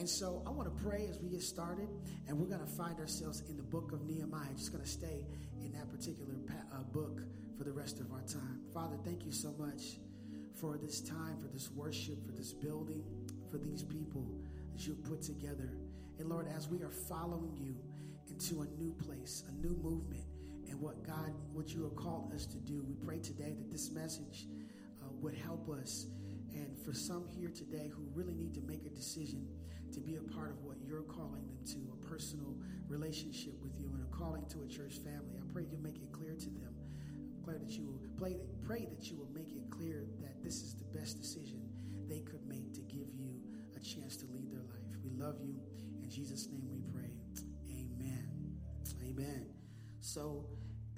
And so I want to pray as we get started, and we're going to find ourselves in the book of Nehemiah. Just going to stay in that particular uh, book for the rest of our time. Father, thank you so much for this time, for this worship, for this building, for these people that you've put together. And Lord, as we are following you into a new place, a new movement, and what God, what you have called us to do, we pray today that this message uh, would help us. And for some here today who really need to make a decision to be a part of what you're calling them to, a personal relationship with you and a calling to a church family, I pray you make it clear to them. Pray that you will pray, pray that you will make it clear that this is the best decision they could make to give you a chance to lead their life. We love you. In Jesus' name we pray. Amen. Amen. So,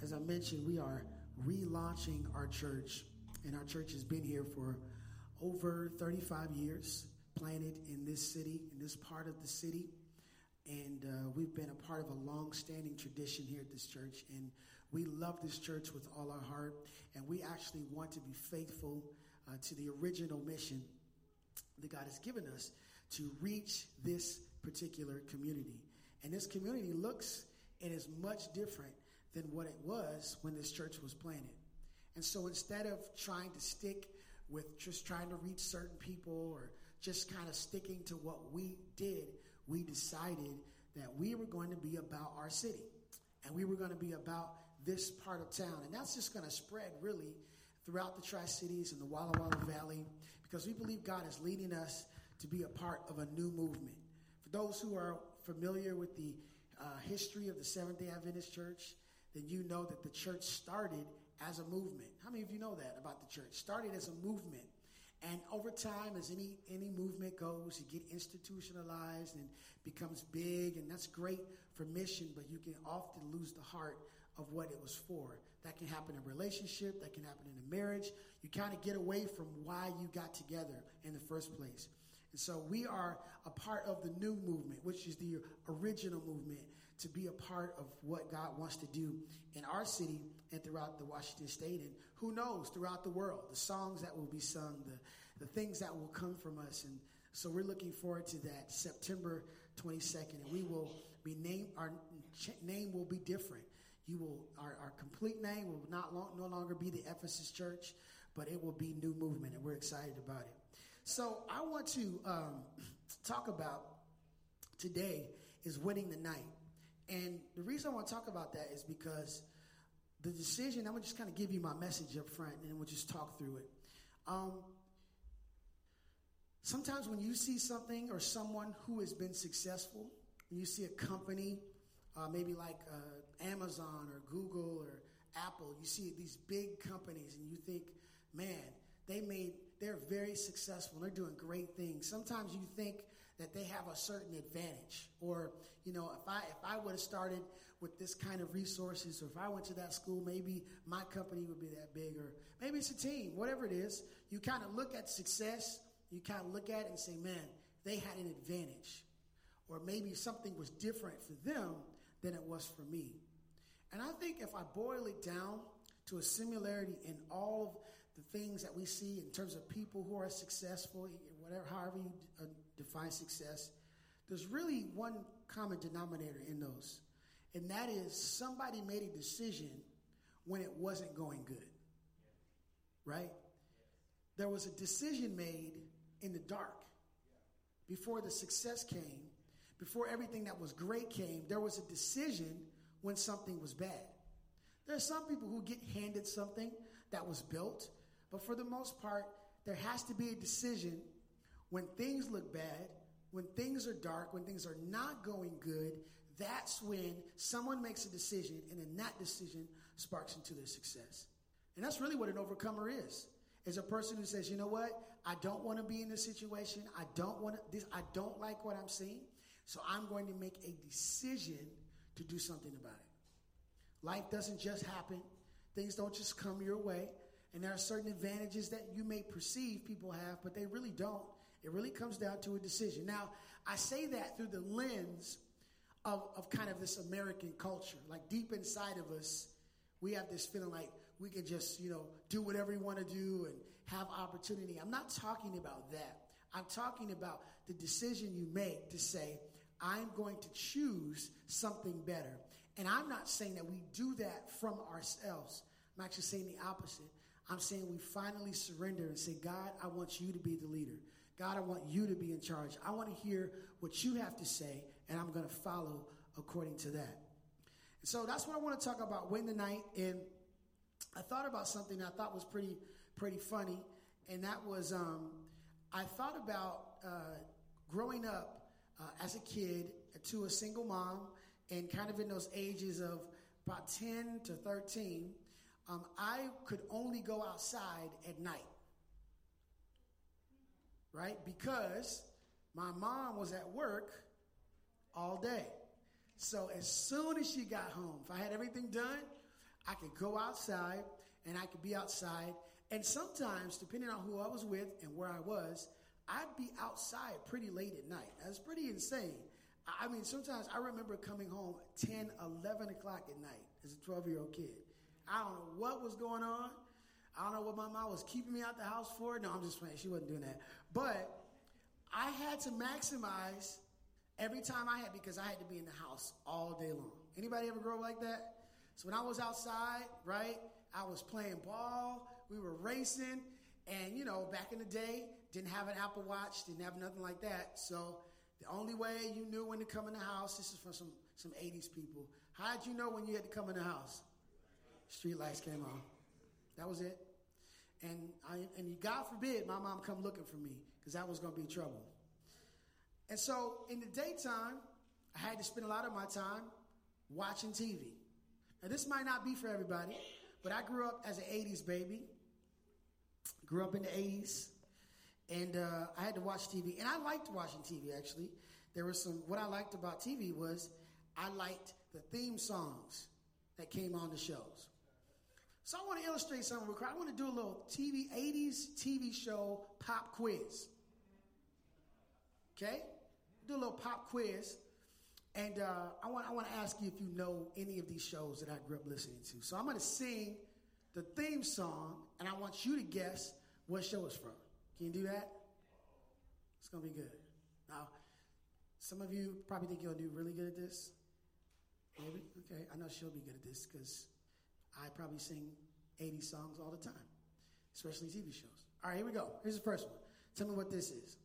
as I mentioned, we are relaunching our church, and our church has been here for over 35 years, planted in this city, in this part of the city. And uh, we've been a part of a long standing tradition here at this church. And we love this church with all our heart. And we actually want to be faithful uh, to the original mission that God has given us to reach this particular community. And this community looks and is much different than what it was when this church was planted. And so instead of trying to stick with just trying to reach certain people or just kind of sticking to what we did, we decided that we were going to be about our city and we were going to be about this part of town. And that's just going to spread really throughout the Tri Cities and the Walla Walla Valley because we believe God is leading us to be a part of a new movement. For those who are familiar with the uh, history of the Seventh day Adventist Church, then you know that the church started as a movement. How many of you know that about the church? Started as a movement. And over time, as any, any movement goes, you get institutionalized and becomes big, and that's great for mission, but you can often lose the heart of what it was for. That can happen in a relationship, that can happen in a marriage. You kind of get away from why you got together in the first place. And so we are a part of the new movement, which is the original movement to be a part of what God wants to do in our city and throughout the Washington state and who knows throughout the world, the songs that will be sung, the, the things that will come from us. And so we're looking forward to that September 22nd and we will be named, our name will be different. You will, our, our complete name will not long, no longer be the Ephesus church, but it will be new movement and we're excited about it. So I want to um, talk about today is winning the night. And the reason I want to talk about that is because the decision, I'm going to just kind of give you my message up front and we'll just talk through it. Um, sometimes when you see something or someone who has been successful, you see a company, uh, maybe like uh, Amazon or Google or Apple, you see these big companies and you think, man, they made, they're very successful. They're doing great things. Sometimes you think that they have a certain advantage. Or, you know, if I if I would have started with this kind of resources, or if I went to that school, maybe my company would be that big, or maybe it's a team, whatever it is. You kind of look at success, you kind of look at it and say, man, they had an advantage. Or maybe something was different for them than it was for me. And I think if I boil it down to a similarity in all of the things that we see in terms of people who are successful, whatever, however you uh, define success, there's really one common denominator in those. And that is somebody made a decision when it wasn't going good. Right? There was a decision made in the dark before the success came, before everything that was great came. There was a decision when something was bad. There are some people who get handed something that was built, but for the most part, there has to be a decision when things look bad, when things are dark, when things are not going good, that's when someone makes a decision, and then that decision sparks into their success. And that's really what an overcomer is. Is a person who says, you know what, I don't want to be in this situation. I don't want this, I don't like what I'm seeing. So I'm going to make a decision to do something about it. Life doesn't just happen. Things don't just come your way. And there are certain advantages that you may perceive people have, but they really don't. It really comes down to a decision. Now, I say that through the lens of, of kind of this American culture. Like deep inside of us, we have this feeling like we can just, you know, do whatever we want to do and have opportunity. I'm not talking about that. I'm talking about the decision you make to say, I'm going to choose something better. And I'm not saying that we do that from ourselves. I'm actually saying the opposite. I'm saying we finally surrender and say, God, I want you to be the leader. God, I want you to be in charge. I want to hear what you have to say, and I'm going to follow according to that. And so that's what I want to talk about win the night. And I thought about something I thought was pretty, pretty funny, and that was um, I thought about uh, growing up uh, as a kid to a single mom, and kind of in those ages of about 10 to 13, um, I could only go outside at night. Right? Because my mom was at work all day. So as soon as she got home, if I had everything done, I could go outside and I could be outside. And sometimes, depending on who I was with and where I was, I'd be outside pretty late at night. That's pretty insane. I mean, sometimes I remember coming home 10, 11 o'clock at night as a 12 year old kid. I don't know what was going on. I don't know what my mom was keeping me out the house for. No, I'm just playing. She wasn't doing that. But I had to maximize every time I had because I had to be in the house all day long. Anybody ever grow like that? So when I was outside, right, I was playing ball, we were racing, and you know, back in the day, didn't have an Apple Watch, didn't have nothing like that. So the only way you knew when to come in the house, this is from some, some 80s people. How did you know when you had to come in the house? Street lights came on. That was it. And I, and God forbid my mom come looking for me because that was going to be trouble. And so in the daytime, I had to spend a lot of my time watching TV. Now this might not be for everybody, but I grew up as an 80s baby. Grew up in the 80s. And uh, I had to watch TV. And I liked watching TV, actually. There was some, what I liked about TV was I liked the theme songs that came on the shows. So I want to illustrate something real quick. I want to do a little TV, 80s TV show pop quiz. Okay? Do a little pop quiz. And uh, I, want, I want to ask you if you know any of these shows that I grew up listening to. So I'm going to sing the theme song, and I want you to guess what show it's from. Can you do that? It's going to be good. Now, some of you probably think you'll do really good at this. Maybe? Okay. I know she'll be good at this because I probably sing 80 songs all the time, especially TV shows. All right, here we go. Here's the first one. Tell me what this is.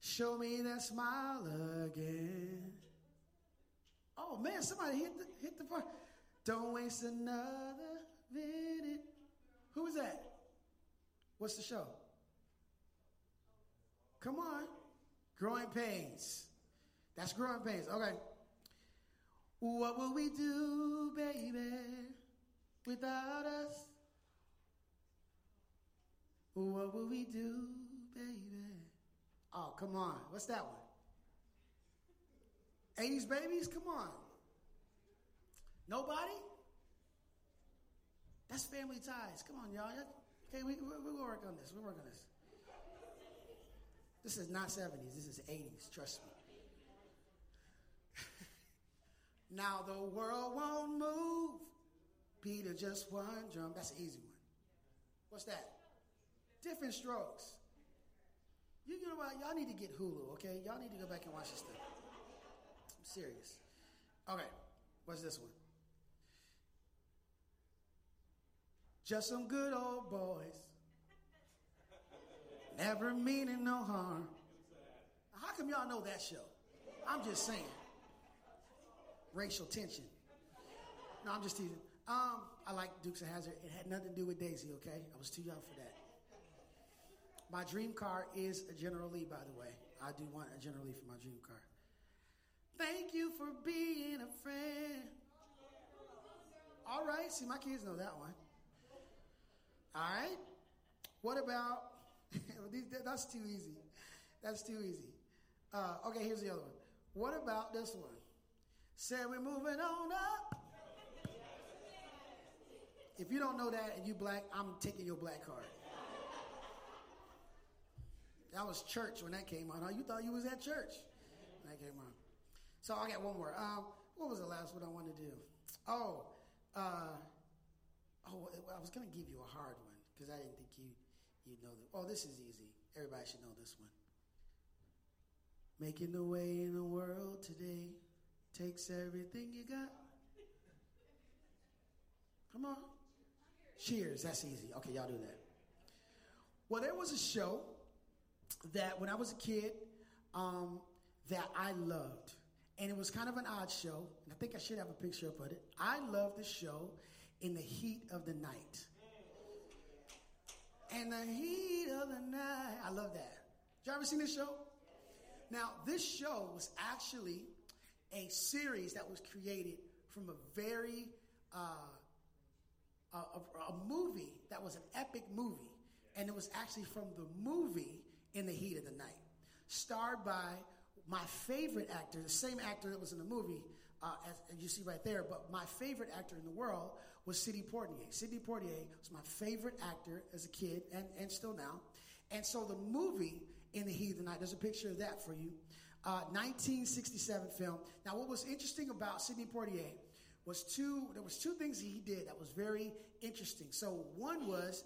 Show me that smile again. Oh man, somebody hit the hit the part. Don't waste another minute. Who is that? What's the show? Come on. Growing Pains. That's Growing Pains. Okay. What will we do, baby, without us? What will we do, baby? Oh, come on. What's that one? 80s babies? Come on. Nobody? That's family ties. Come on, y'all. Okay, we, we, we'll work on this. We'll work on this. This is not 70s. This is 80s. Trust me. Now the world won't move. Peter just one drum. That's an easy one. What's that? Different strokes. You, you know what? Y'all need to get Hulu, okay? Y'all need to go back and watch this stuff. I'm serious. Okay, what's this one? Just some good old boys. Never meaning no harm. How come y'all know that show? I'm just saying. Racial tension. No, I'm just teasing. Um, I like Dukes of Hazzard. It had nothing to do with Daisy, okay? I was too young for that. My dream car is a General Lee, by the way. I do want a General Lee for my dream car. Thank you for being a friend. All right, see, my kids know that one. All right. What about? that's too easy. That's too easy. Uh, okay, here's the other one. What about this one? Say we're moving on up. If you don't know that and you black, I'm taking your black card. That was church when that came on. You thought you was at church when that came on. So I got one more. Um, what was the last one I wanted to do? Oh, uh, oh, I was going to give you a hard one because I didn't think you you'd know that. Oh, this is easy. Everybody should know this one. Making the way in the world today takes everything you got. Come on. Cheers. That's easy. Okay, y'all do that. Well, there was a show that when I was a kid um, that I loved. And it was kind of an odd show. And I think I should have a picture of it. I loved the show in the heat of the night. And the heat of the night. I love that. Did you ever seen this show? Now, this show was actually a series that was created from a very uh, a, a, movie that was an epic movie, and it was actually from the movie In the Heat of the Night, starred by my favorite actor, the same actor that was in the movie, uh, as, as, you see right there, but my favorite actor in the world was Sidney Poitier. Sidney Poitier was my favorite actor as a kid and, and still now. And so the movie In the Heat of the Night, there's a picture of that for you. Uh, 1967 film. Now, what was interesting about Sidney Poitier was two, there was two things he did that was very interesting. So one was,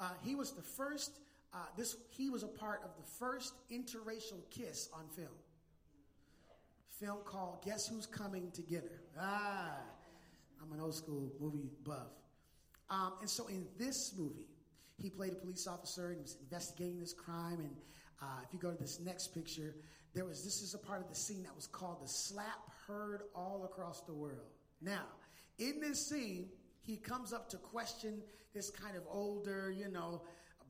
uh, he was the first, uh, this, he was a part of the first interracial kiss on film film called Guess Who's Coming to Her. Ah, I'm an old school movie buff. Um, and so in this movie, he played a police officer and was investigating this crime. And uh, if you go to this next picture, there was this is a part of the scene that was called the slap heard all across the world. Now, in this scene, he comes up to question this kind of older, you know,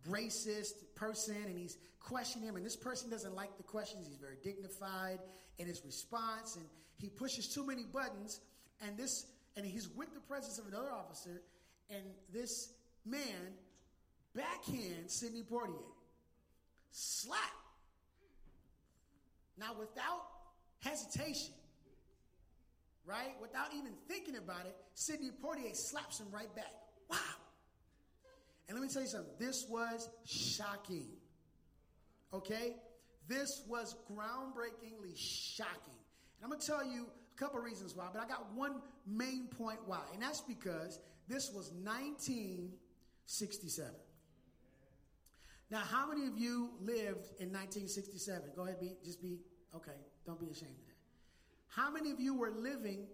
racist person, and he's questioning him. And this person doesn't like the questions. He's very dignified in his response, and he pushes too many buttons. And this, and he's with the presence of another officer, and this man backhand Sidney Poitier, slap. Now, without hesitation, right? Without even thinking about it, Sidney Poitier slaps him right back. Wow. And let me tell you something. This was shocking. Okay? This was groundbreakingly shocking. And I'm going to tell you a couple reasons why, but I got one main point why. And that's because this was 1967. Now, how many of you lived in 1967? Go ahead, be just be okay. Don't be ashamed of that. How many of you were living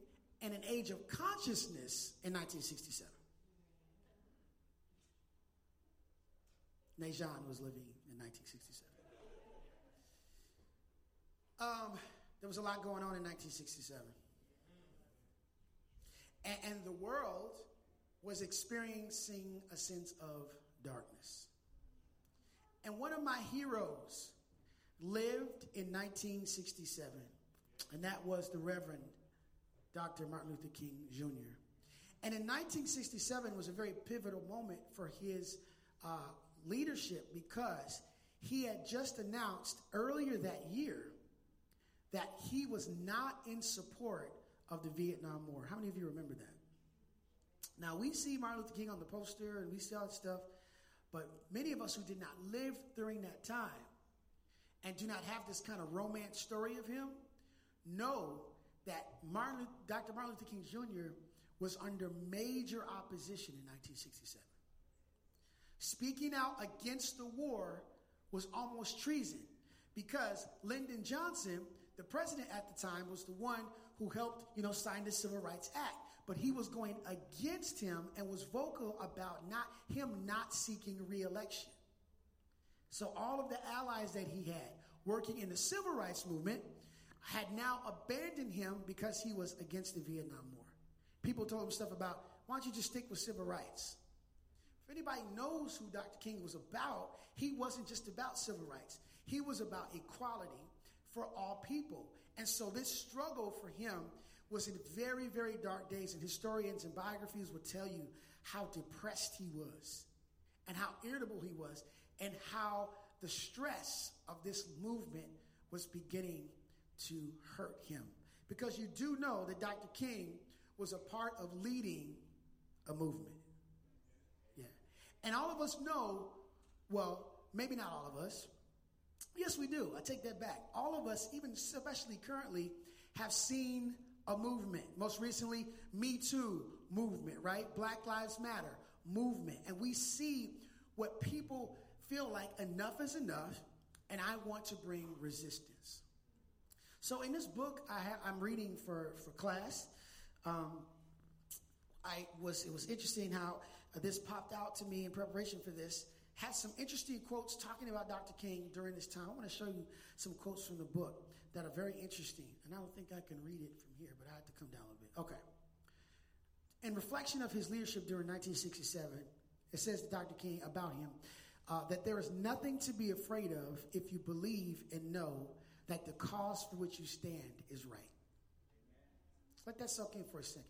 in an age of consciousness in 1967? Najan was living in 1967. Um, there was a lot going on in 1967. And, and the world was experiencing a sense of darkness. And one of my heroes lived in 1967, and that was the Reverend Dr. Martin Luther King Jr. And in 1967 was a very pivotal moment for his uh, leadership because he had just announced earlier that year that he was not in support of the Vietnam War. How many of you remember that? Now, we see Martin Luther King on the poster and we see all that stuff, but many of us who did not live during that time and do not have this kind of romance story of him know that Martin, Dr. Martin Luther King Jr. was under major opposition in 1967. Speaking out against the war was almost treason because Lyndon Johnson the president at the time was the one who helped, you know, sign the Civil Rights Act. But he was going against him and was vocal about not him not seeking reelection. So all of the allies that he had working in the civil rights movement had now abandoned him because he was against the Vietnam War. People told him stuff about, why don't you just stick with civil rights? If anybody knows who Dr. King was about, he wasn't just about civil rights. He was about equality for all people. And so this struggle for him was in very, very dark days. And historians and biographies would tell you how depressed he was and how irritable he was and how the stress of this movement was beginning to hurt him. Because you do know that Dr. King was a part of leading a movement. Yeah. And all of us know, well, maybe not all of us, Yes, we do. I take that back. All of us, even especially currently, have seen a movement. Most recently, Me Too movement, right? Black Lives Matter movement. And we see what people feel like enough is enough, and I want to bring resistance. So in this book, I am reading for for class. Um, I was it was interesting how this popped out to me in preparation for this. Had some interesting quotes talking about Dr. King during this time. I want to show you some quotes from the book that are very interesting, and I don't think I can read it from here, but I have to come down a little bit. Okay. In reflection of his leadership during 1967, it says to Dr. King about him uh, that there is nothing to be afraid of if you believe and know that the cause for which you stand is right. Let that soak in for a second.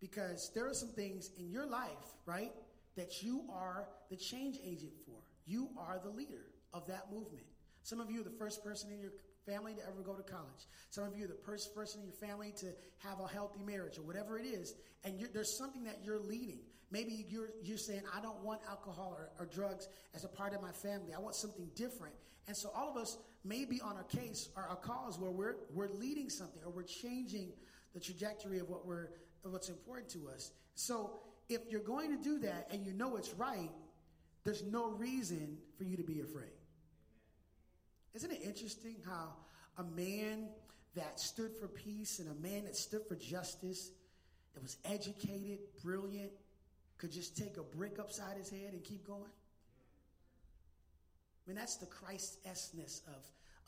Because there are some things in your life, right, that you are the change agent for. You are the leader of that movement. Some of you are the first person in your family to ever go to college. Some of you are the first person in your family to have a healthy marriage or whatever it is. And there's something that you're leading. Maybe you're, you're saying, I don't want alcohol or, or drugs as a part of my family. I want something different. And so all of us may be on a case or a cause where we're, we're leading something or we're changing the trajectory of what we're, of what's important to us. So if you're going to do that and you know it's right, there's no reason for you to be afraid. Isn't it interesting how a man that stood for peace and a man that stood for justice, that was educated, brilliant, could just take a brick upside his head and keep going? I mean, that's the Christ essence of,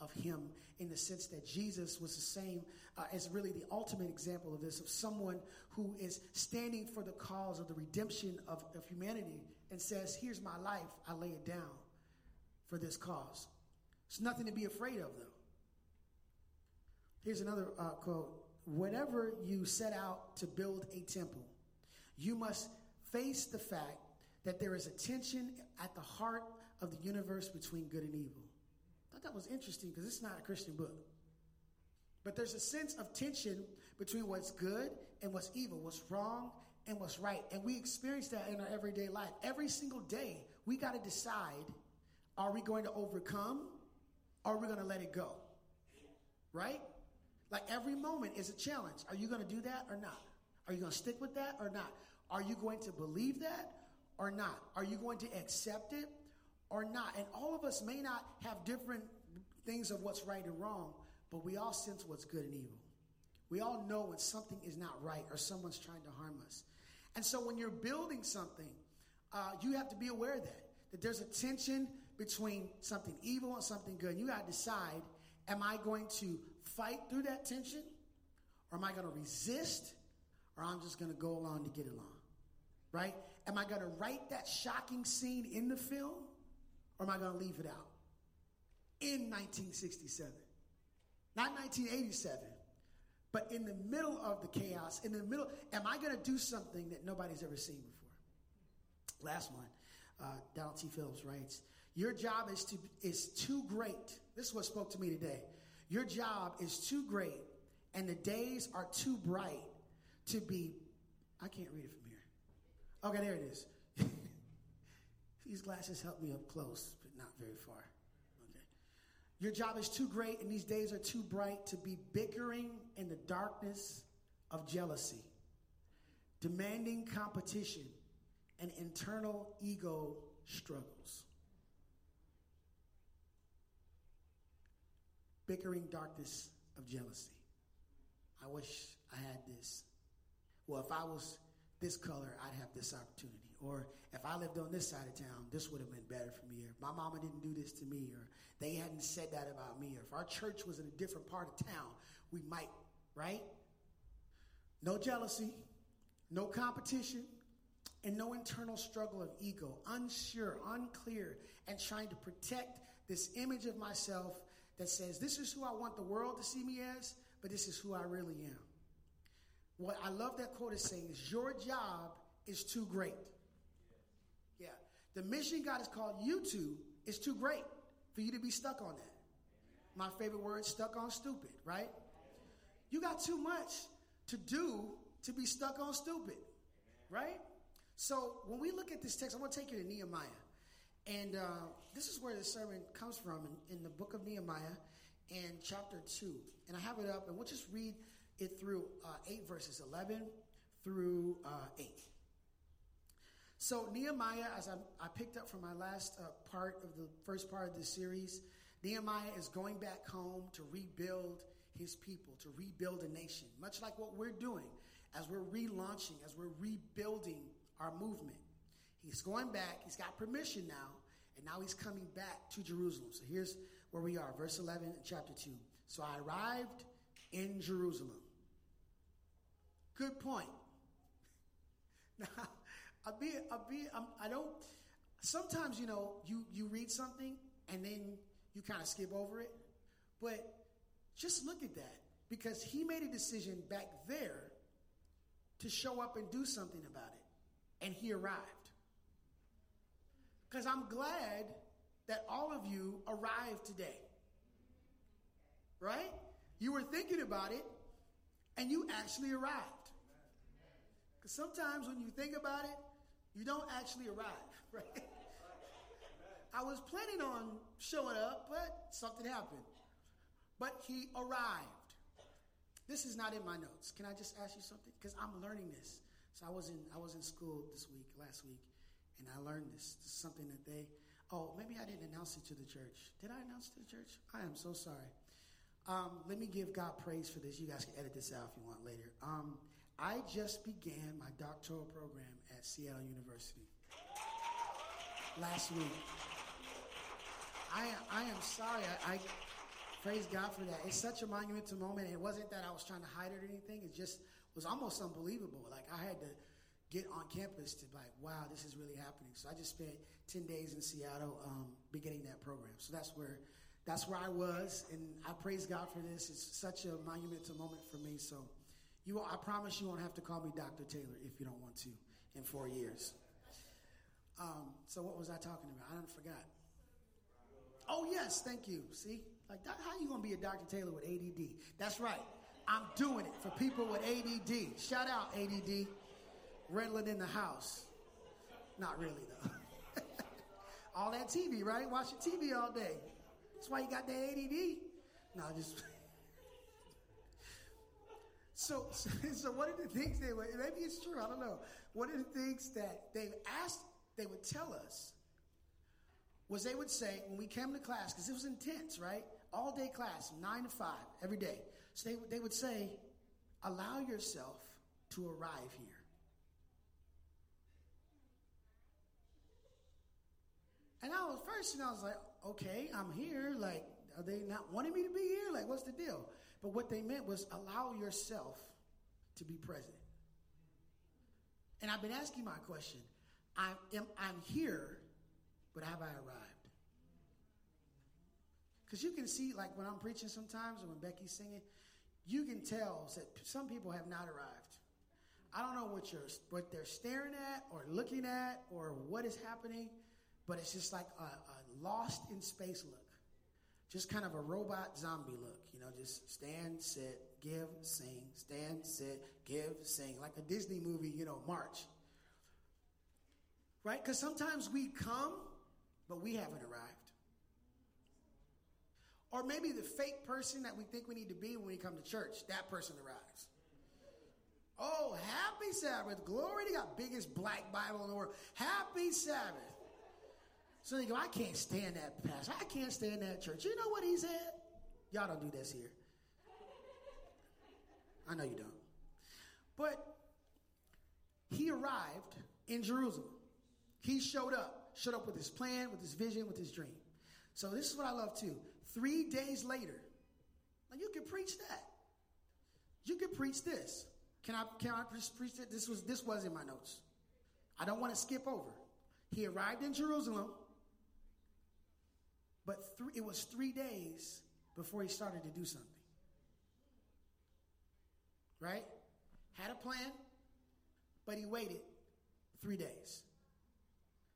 of him in the sense that Jesus was the same uh, as really the ultimate example of this, of someone who is standing for the cause of the redemption of, of humanity and says, Here's my life, I lay it down for this cause. It's nothing to be afraid of, though. Here's another uh, quote Whenever you set out to build a temple, you must face the fact that there is a tension at the heart of the universe between good and evil. I thought that was interesting because it's not a Christian book. But there's a sense of tension between what's good and what's evil, what's wrong and what's right. And we experience that in our everyday life. Every single day, we got to decide are we going to overcome or are we going to let it go? Right? Like every moment is a challenge. Are you going to do that or not? Are you going to stick with that or not? Are you going to believe that or not? Are you going to accept it or not? And all of us may not have different things of what's right and wrong, but we all sense what's good and evil. We all know when something is not right or someone's trying to harm us. And so when you're building something, uh, you have to be aware of that, that there's a tension between something evil and something good. You got to decide, am I going to fight through that tension? Or am I going to resist? Or I'm just going to go along to get along? Right? Am I going to write that shocking scene in the film? Or am I going to leave it out? In 1967. Not 1987, but in the middle of the chaos, in the middle, am I going to do something that nobody's ever seen before? Last one. Uh, Donald T. Phillips writes, Your job is, to, is too great. This is what spoke to me today. Your job is too great, and the days are too bright to be. I can't read it from here. Okay, there it is. These glasses help me up close, but not very far. Okay. Your job is too great, and these days are too bright to be bickering in the darkness of jealousy, demanding competition, and internal ego struggles. Bickering darkness of jealousy. I wish I had this. Well, if I was this color, I'd have this opportunity. Or if I lived on this side of town, this would have been better for me. Or my mama didn't do this to me. Or they hadn't said that about me. Or if our church was in a different part of town, we might, right? No jealousy, no competition, and no internal struggle of ego, unsure, unclear, and trying to protect this image of myself that says, This is who I want the world to see me as, but this is who I really am. What I love that quote is saying is, Your job is too great. Yeah. The mission God has called you to is too great for you to be stuck on that. My favorite word, stuck on stupid, right? You got too much to do to be stuck on stupid, right? So when we look at this text, I'm going to take you to Nehemiah. And uh, this is where the sermon comes from in, in the book of Nehemiah and chapter 2. And I have it up, and we'll just read it through uh, 8 verses 11 through uh, 8. So, Nehemiah, as I, I, picked up from my last uh, part of the first part of the series, Nehemiah is going back home to rebuild his people, to rebuild a nation, much like what we're doing as we're relaunching, as we're rebuilding our movement. He's going back, he's got permission now, and now he's coming back to Jerusalem. So here's where we are, verse 11 in chapter 2. So I arrived in Jerusalem. Good point. Now, I'll be, I'll be, I'm, I don't, sometimes, you know, you, you read something and then you kind of skip over it. But just look at that because he made a decision back there to show up and do something about it. And he arrived. Because I'm glad that all of you arrived today. Right? You were thinking about it and you actually arrived. Because sometimes when you think about it, you don't actually arrive, right? I was planning on showing up, but something happened. But he arrived. This is not in my notes. Can I just ask you something? Because I'm learning this. So I was in I was in school this week, last week, and I learned this. This is something that they oh, maybe I didn't announce it to the church. Did I announce it to the church? I am so sorry. Um, let me give God praise for this. You guys can edit this out if you want later. Um, I just began my doctoral program at Seattle University last week. I, I am sorry. I, I praise God for that. It's such a monumental moment. It wasn't that I was trying to hide it or anything. It just was almost unbelievable. Like I had to get on campus to like, wow, this is really happening. So I just spent 10 days in Seattle um, beginning that program. So that's where that's where I was, and I praise God for this. It's such a monumental moment for me. So you, I promise you won't have to call me Dr. Taylor if you don't want to in four years. Um, so what was I talking about? I don't forgot. Oh yes, thank you. See, like that, how you gonna be a Dr. Taylor with ADD? That's right. I'm doing it for people with ADD. Shout out ADD. Redland in the house. Not really though. all that TV, right? Watching TV all day. That's why you got that ADD. No, just. so, so one of the things they were, maybe it's true, I don't know. One of the things that they asked, they would tell us was they would say, when we came to class, because it was intense, right? All day class, nine to five, every day. So they, they would say, allow yourself to arrive here. And I was first, and I was like, okay, I'm here. Like, are they not wanting me to be here? Like, what's the deal? But what they meant was allow yourself to be present. And I've been asking my question. I am I'm here, but have I arrived? Because you can see, like when I'm preaching sometimes, or when Becky's singing, you can tell that some people have not arrived. I don't know what you're what they're staring at or looking at or what is happening, but it's just like a, a lost in space look. Just kind of a robot zombie look, you know, just stand, sit, give, sing, stand, sit, give, sing, like a Disney movie, you know, march. Right? Because sometimes we come, but we haven't arrived. Or maybe the fake person that we think we need to be when we come to church, that person arrives. Oh, happy Sabbath. Glory to God. Biggest black Bible in the world. Happy Sabbath. So they go, I can't stand that pastor. I can't stand that church. You know what he said? Y'all don't do this here. I know you don't. But he arrived in Jerusalem. He showed up, showed up with his plan, with his vision, with his dream. So this is what I love too. Three days later, like you can preach that. You can preach this. Can I can I preach that? This was this was in my notes. I don't want to skip over. He arrived in Jerusalem. But th- it was three days before he started to do something. Right? Had a plan, but he waited three days.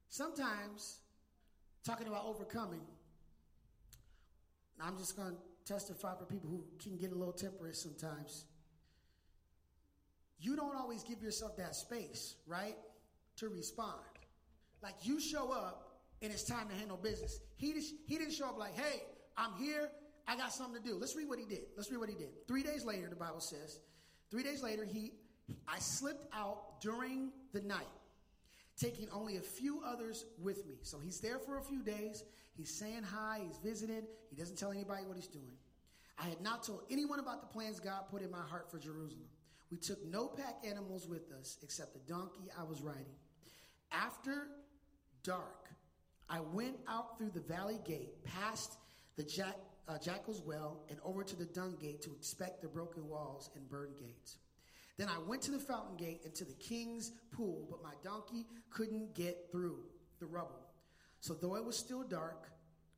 Sometimes, talking about overcoming, I'm just going to testify for people who can get a little temperate sometimes. You don't always give yourself that space, right, to respond. Like you show up and it's time to handle business. He, he didn't show up like, hey, I'm here. I got something to do. Let's read what he did. Let's read what he did. Three days later, the Bible says, three days later, he, I slipped out during the night, taking only a few others with me. So he's there for a few days. He's saying hi, he's visiting. He doesn't tell anybody what he's doing. I had not told anyone about the plans God put in my heart for Jerusalem. We took no pack animals with us except the donkey I was riding. After dark, I went out through the valley gate, past the jack, uh, jackal's well, and over to the dung gate to inspect the broken walls and burned gates. Then I went to the fountain gate and to the king's pool, but my donkey couldn't get through the rubble. So though it was still dark,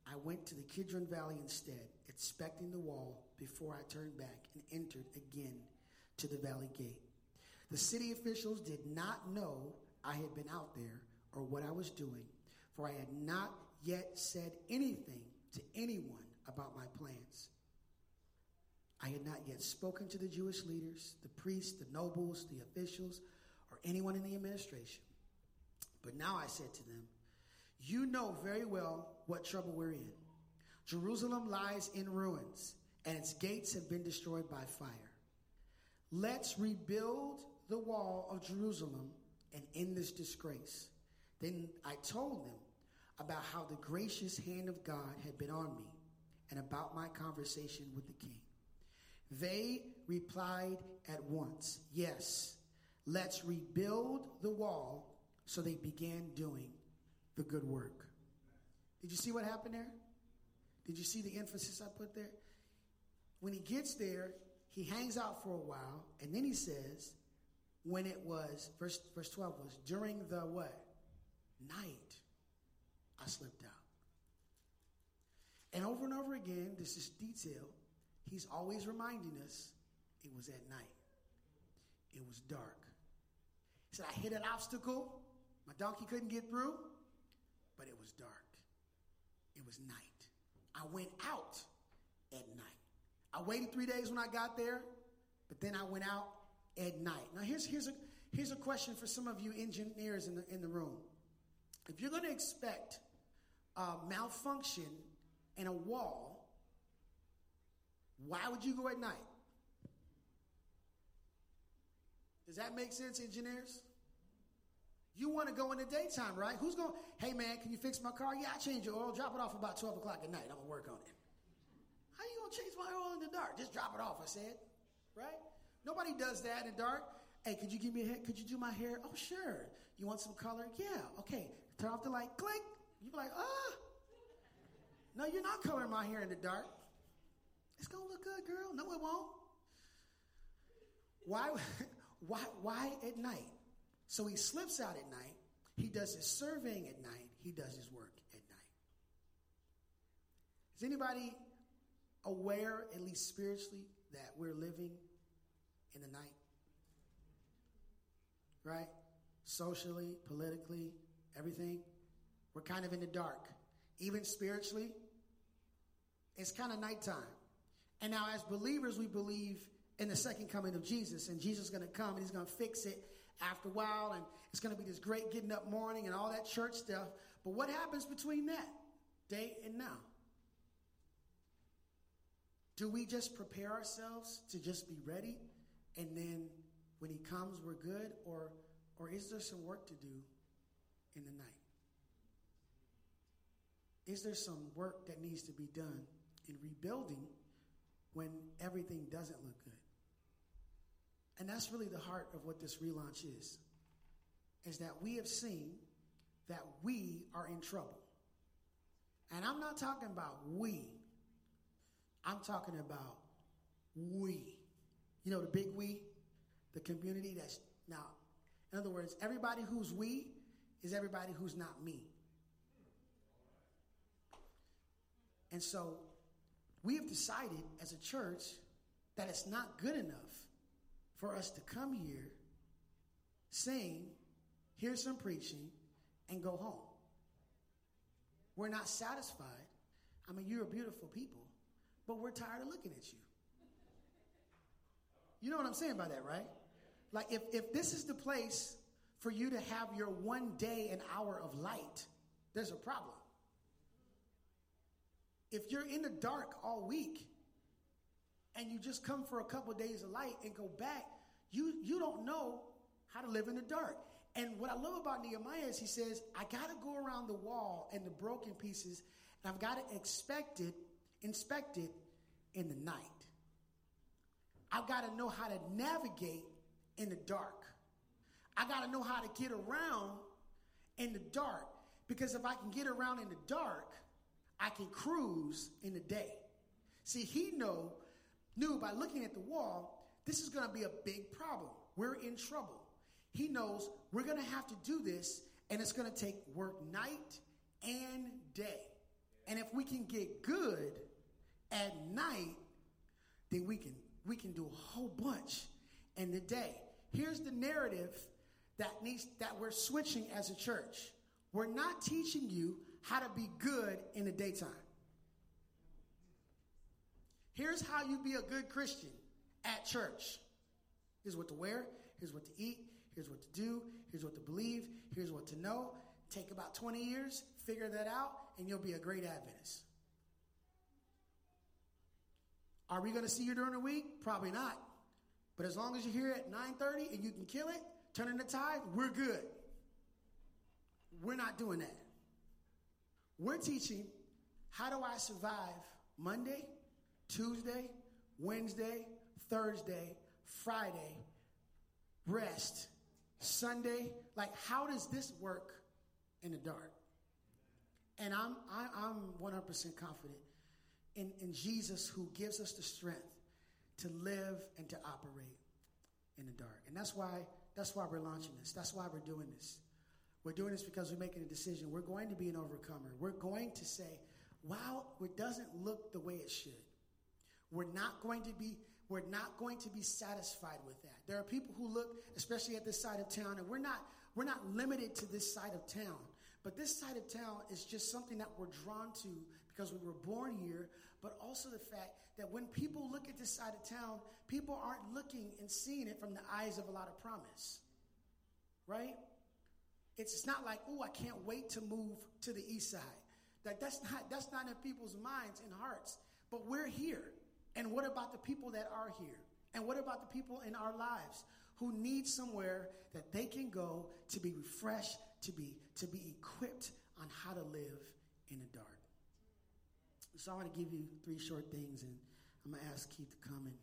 I went to the Kidron Valley instead, inspecting the wall before I turned back and entered again to the valley gate. The city officials did not know I had been out there or what I was doing, for I had not yet said anything to anyone about my plans. I had not yet spoken to the Jewish leaders, the priests, the nobles, the officials, or anyone in the administration. But now I said to them, You know very well what trouble we're in. Jerusalem lies in ruins, and its gates have been destroyed by fire. Let's rebuild the wall of Jerusalem and end this disgrace. Then I told them about how the gracious hand of God had been on me and about my conversation with the king. They replied at once, Yes, let's rebuild the wall. So they began doing the good work. Did you see what happened there? Did you see the emphasis I put there? When he gets there, he hangs out for a while, and then he says, when it was, verse, verse 12 was, during the what? Night, I slipped out. And over and over again, this is detail He's always reminding us it was at night, it was dark. He said, I hit an obstacle, my donkey couldn't get through, but it was dark. It was night. I went out at night. I waited three days when I got there, but then I went out at night. Now, here's, here's, a, here's a question for some of you engineers in the, in the room. If you're going to expect uh, malfunction in a wall why would you go at night? Does that make sense, engineers? You want to go in the daytime, right? Who's going, hey man, can you fix my car? Yeah, I change your oil, drop it off about 12 o'clock at night. I'm going to work on it. How you going to change my oil in the dark? Just drop it off, I said. Right? Nobody does that in the dark. Hey, could you give me a hair? Could you do my hair? Oh, sure. You want some color? Yeah. Okay. Turn off the light. Click. You be like, ah. No, you're not coloring my hair in the dark. It's to look good, girl. No, it won't. Why, why, why at night? So he slips out at night. He does his surveying at night. He does his work at night. Is anybody aware, at least spiritually, that we're living in the night? Right? Socially, politically, everything. We're kind of in the dark. Even spiritually, it's kind of nighttime. And now, as believers, we believe in the second coming of Jesus, and Jesus is going to come and he's going to fix it after a while, and it's going to be this great getting up morning and all that church stuff. But what happens between that day and now? Do we just prepare ourselves to just be ready, and then when he comes, we're good? Or, or is there some work to do in the night? Is there some work that needs to be done in rebuilding? when everything doesn't look good. And that's really the heart of what this relaunch is. Is that we have seen that we are in trouble. And I'm not talking about we. I'm talking about we. You know the big we? The community that's now, in other words, everybody who's we is everybody who's not me. And so we have decided as a church that it's not good enough for us to come here, sing, hear some preaching, and go home. We're not satisfied. I mean, you're a beautiful people, but we're tired of looking at you. You know what I'm saying by that, right? Like, if, if this is the place for you to have your one day, an hour of light, there's a problem if you're in the dark all week and you just come for a couple of days of light and go back, you, you don't know how to live in the dark. And what I love about Nehemiah is he says, I got to go around the wall and the broken pieces, and I've got to expect it, inspect it in the night. I've got to know how to navigate in the dark. I got to know how to get around in the dark because if I can get around in the dark, I can cruise in the day. See, he know knew by looking at the wall, this is going to be a big problem. We're in trouble. He knows we're going to have to do this, and it's going to take work night and day. And if we can get good at night, then we can we can do a whole bunch in the day. Here's the narrative that needs that we're switching as a church. We're not teaching you how to be good in the daytime. Here's how you be a good Christian at church. Here's what to wear, here's what to eat, here's what to do, here's what to believe, here's what to know. Take about 20 years, figure that out, and you'll be a great Adventist. Are we going to see you during the week? Probably not. But as long as you're here at 9:30 and you can kill it, turning the tide, we're good. We're not doing that. We're teaching how do I survive Monday, Tuesday, Wednesday, Thursday, Friday, rest, Sunday. Like, how does this work in the dark? And I'm, I, am i am 100% confident in, in Jesus who gives us the strength to live and to operate in the dark. And that's why, that's why we're launching this. That's why we're doing this. We're doing this because we're making a decision. We're going to be an overcomer. We're going to say, wow, it doesn't look the way it should. We're not going to be we're not going to be satisfied with that. There are people who look, especially at this side of town, and we're not we're not limited to this side of town. But this side of town is just something that we're drawn to because we were born here, but also the fact that when people look at this side of town, people aren't looking and seeing it from the eyes of a lot of promise. Right? It's not like, oh, I can't wait to move to the east side. That that's not that's not in people's minds and hearts. But we're here. And what about the people that are here? And what about the people in our lives who need somewhere that they can go to be refreshed, to be to be equipped on how to live in the dark? So I want to give you three short things, and I'm gonna ask Keith to come and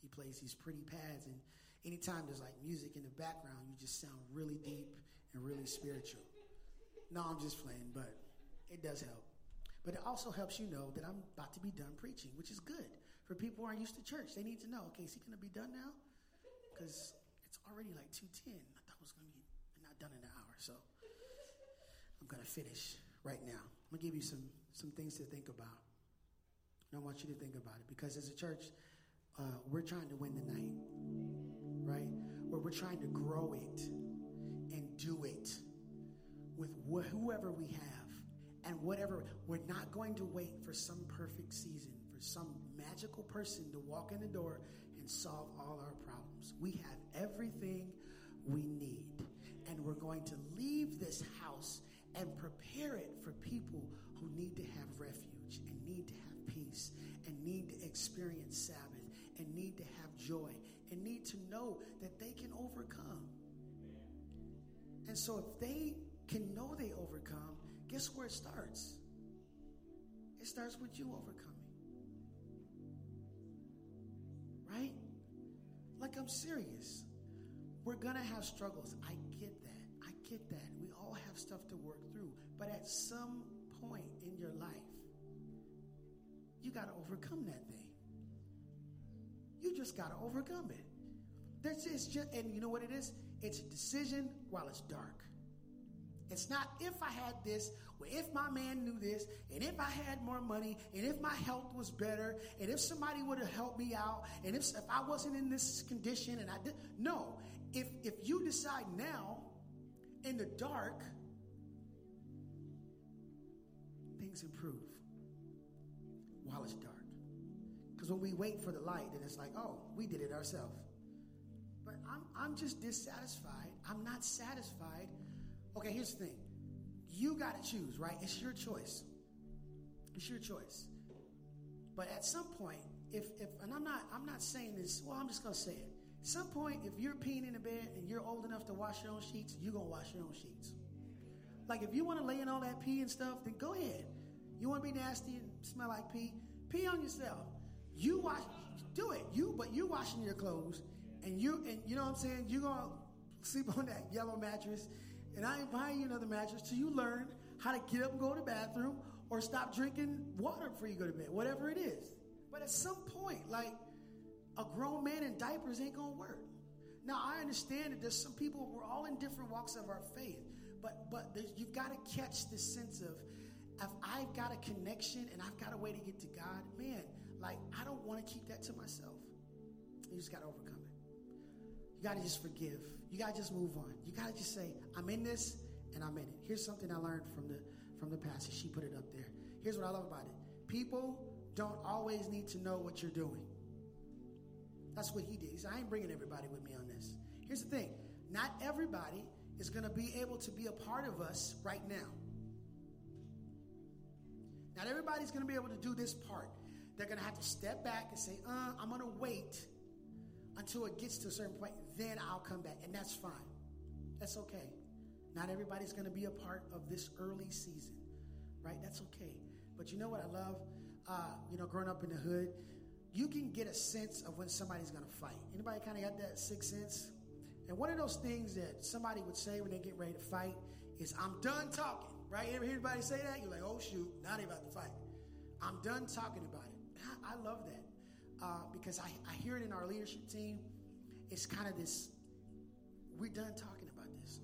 he plays these pretty pads. And anytime there's like music in the background, you just sound really deep and really spiritual. No, I'm just playing, but it does help. But it also helps you know that I'm about to be done preaching, which is good for people who aren't used to church. They need to know, okay, is he going to be done now? Because it's already like 2.10. I thought it was going to be not done in an hour. So I'm going to finish right now. I'm going to give you some, some things to think about. And I want you to think about it because as a church, uh, we're trying to win the night, right? Where we're trying to grow it do it with wh- whoever we have and whatever. We're not going to wait for some perfect season, for some magical person to walk in the door and solve all our problems. We have everything we need. And we're going to leave this house and prepare it for people who need to have refuge and need to have peace and need to experience Sabbath and need to have joy and need to know that they can overcome. And so if they can know they overcome, guess where it starts? It starts with you overcoming. right? Like, I'm serious. We're going to have struggles. I get that. I get that. We all have stuff to work through. But at some point in your life, you got to overcome that thing. You just got to overcome it. That's just, and you know what it is? It's a decision while it's dark. It's not if I had this, or if my man knew this, and if I had more money, and if my health was better, and if somebody would have helped me out, and if, if I wasn't in this condition, and I did. No. If, if you decide now, in the dark, things improve while it's dark. Because when we wait for the light, then it's like, oh, we did it ourselves. I'm, I'm just dissatisfied. I'm not satisfied Okay, here's the thing. You got to choose, right? It's your choice. It's your choice. But at some point, if if and I'm not I'm not saying this, well, I'm just going to say it. At some point, if you're peeing in the bed and you're old enough to wash your own sheets, you're going to wash your own sheets. Like, if you want to lay in all that pee and stuff, then go ahead. You want to be nasty and smell like pee? Pee on yourself. You wash, do it. You, but you washing your clothes, and you, and you know what I'm saying? You're to sleep on that yellow mattress, and I ain't buying you another mattress till you learn how to get up and go to the bathroom or stop drinking water before you go to bed, whatever it is. But at some point, like, a grown man in diapers ain't gonna work. Now I understand that there's some people we're all in different walks of our faith, but but you've got to catch the sense of if I've got a connection and I've got a way to get to God, man, like I don't want to keep that to myself. You just got to overcome. You got to just forgive. You got to just move on. You got to just say, I'm in this and I'm in it. Here's something I learned from the from the passage. She put it up there. Here's what I love about it. People don't always need to know what you're doing. That's what he did. He said, I ain't bringing everybody with me on this. Here's the thing not everybody is going to be able to be a part of us right now. Not everybody's going to be able to do this part. They're going to have to step back and say, uh, I'm going to wait until it gets to a certain point. Then I'll come back. And that's fine. That's okay. Not everybody's going to be a part of this early season, right? That's okay. But you know what I love? Uh, you know, growing up in the hood, you can get a sense of when somebody's going to fight. Anybody kind of got that sixth sense? And one of those things that somebody would say when they get ready to fight is, I'm done talking, right? You ever hear anybody say that? You're like, oh, shoot, now they about to fight. I'm done talking about it. I, I love that uh, because I, I hear it in our leadership team. It's kind of this, we're done talking about this,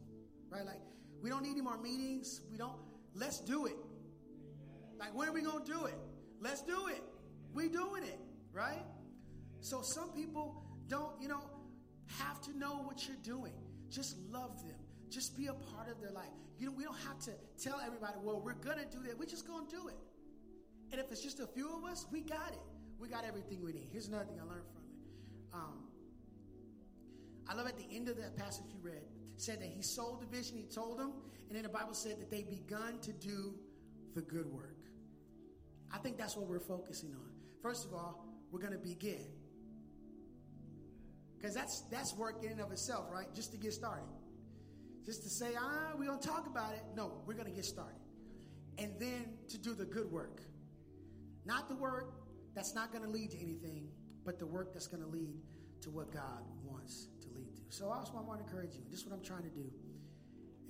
right? Like, we don't need any more meetings. We don't, let's do it. Like, when are we going to do it? Let's do it. We doing it right? So some people don't, you know, have to know what you're doing. Just love them. Just be a part of their life. You know, we don't have to tell everybody, well, we're going to do that. We're just going to do it. And if it's just a few of us, we got it. We got everything we need. Here's another thing I learned from it. Um, I love at the end of that passage you read, said that he sold the vision, he told them, and then the Bible said that they begun to do the good work. I think that's what we're focusing on. First of all, we're going to begin. Because that's that's work in and of itself, right? Just to get started. Just to say, ah, going to talk about it. No, we're going to get started. And then to do the good work. Not the work that's not going to lead to anything, but the work that's going to lead to what God wants to lead to. So I just want to encourage you. This is what I'm trying to do.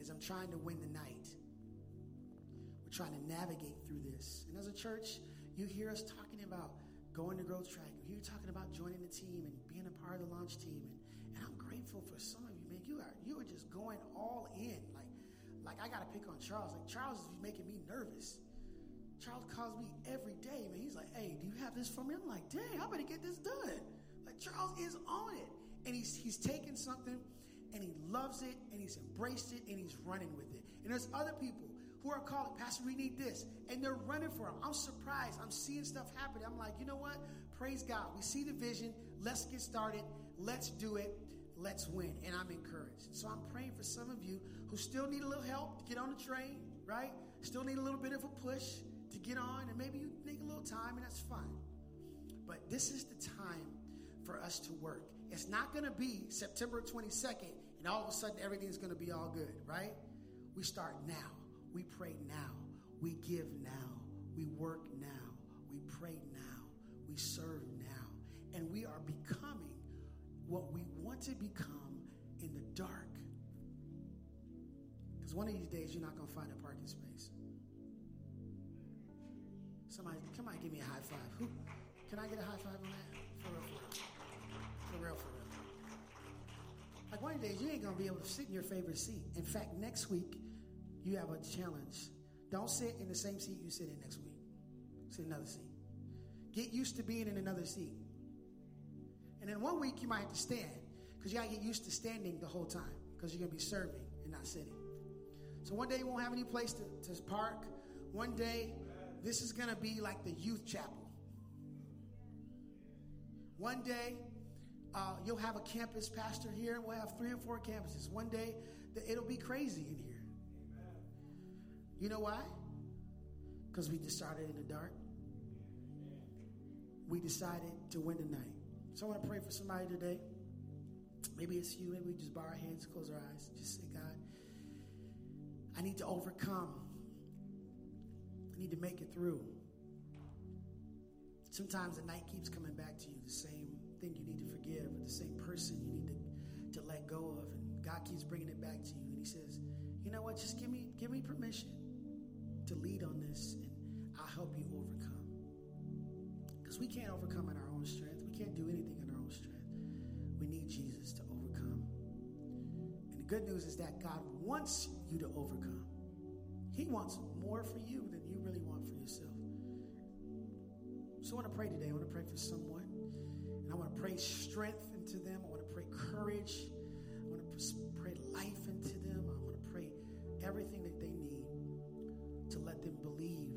Is I'm trying to win the night. We're trying to navigate through this. And as a church, you hear us talking about going to growth track. You're talking about joining the team and being a part of the launch team. And, and I'm grateful for some of you, man. You are you are just going all in. Like, like I gotta pick on Charles. Like Charles is making me nervous. Charles calls me every day, man. He's like, hey, do you have this for me? I'm like, dang, I better get this done. Like Charles is on it. And he's he's taken something and he loves it and he's embraced it and he's running with it. And there's other people who are calling, Pastor, we need this. And they're running for him. I'm surprised. I'm seeing stuff happen. I'm like, you know what? Praise God. We see the vision. Let's get started. Let's do it. Let's win. And I'm encouraged. So I'm praying for some of you who still need a little help to get on the train, right? Still need a little bit of a push to get on. And maybe you need a little time, and that's fine. But this is the time for us to work. It's not going to be September 22nd and all of a sudden everything's going to be all good, right? We start now. We pray now. We give now. We work now. We pray now. We serve now. And we are becoming what we want to become in the dark. Because one of these days, you're not going to find a parking space. Somebody, come on, give me a high five. Who, can I get a high five on that? For real, for real. For real, for real. Like one days, you ain't to be able to sit in your favorite seat. In fact, next week, you have a challenge. Don't sit in the same seat you sit in next week. Sit in another seat. Get used to being in another seat. And then one week you might have to stand because you got to get used to standing the whole time because you're to be serving and not sitting. So one day you won't have any place to, to park. One day this is going to be like the youth chapel. One day uh, you'll have a campus pastor here. And we'll have three or four campuses. One day it'll be crazy in here. You know why? Because we decided in the dark. We decided to win the night. So I want to pray for somebody today. Maybe it's you. Maybe we just bow our heads, close our eyes, just say, God, I need to overcome. I need to make it through. Sometimes the night keeps coming back to you, the same thing you need to forgive, or the same person you need to, to let go of, and God keeps bringing it back to you, and He says, "You know what? Just give me give me permission to lead on this, and I'll help you overcome." Because we can't overcome in our own strength. We can't do anything in our own strength. We need Jesus to overcome. And the good news is that God wants you to overcome. He wants more for you you really want for yourself. So I want to pray today. I want to pray for someone. And I want to pray strength into them. I want to pray courage. I want to pray life into them. I want to pray everything that they need to let them believe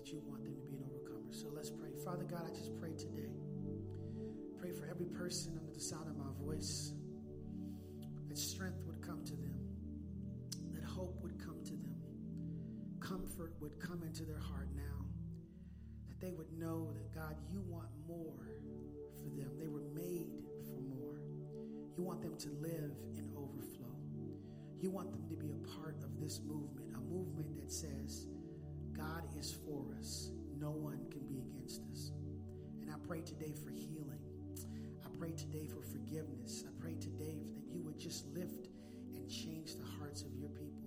that you want them to be an overcomer. So let's pray. Father God, I just pray today. Pray for every person under the sound of my voice that strength comfort would come into their heart now, that they would know that God, you want more for them. They were made for more. You want them to live in overflow. You want them to be a part of this movement, a movement that says, God is for us. No one can be against us. And I pray today for healing. I pray today for forgiveness. I pray today that you would just lift and change the hearts of your people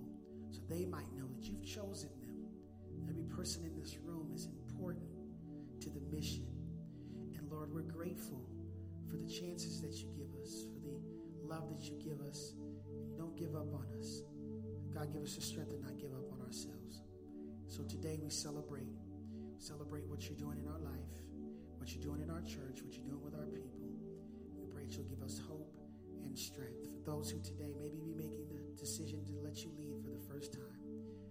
so they might know that you've chosen person in this room is important to the mission. And Lord, we're grateful for the chances that you give us, for the love that you give us. You don't give up on us. God, give us the strength to not give up on ourselves. So today we celebrate. Celebrate what you're doing in our life, what you're doing in our church, what you're doing with our people. We pray that you'll give us hope and strength. For those who today maybe be making the decision to let you lead for the first time,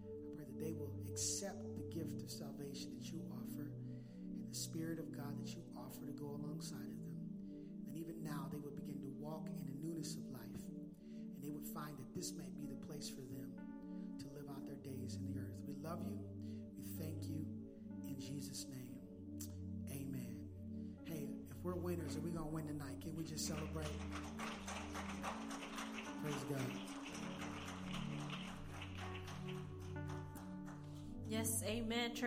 I pray that they will accept gift of salvation that you offer and the Spirit of God that you offer to go alongside of them. And even now, they would begin to walk in the newness of life, and they would find that this might be the place for them to live out their days in the earth. We love you. We thank you. In Jesus' name, amen. Hey, if we're winners, are we going to win tonight? Can we just celebrate? Praise God. Yes, amen. Church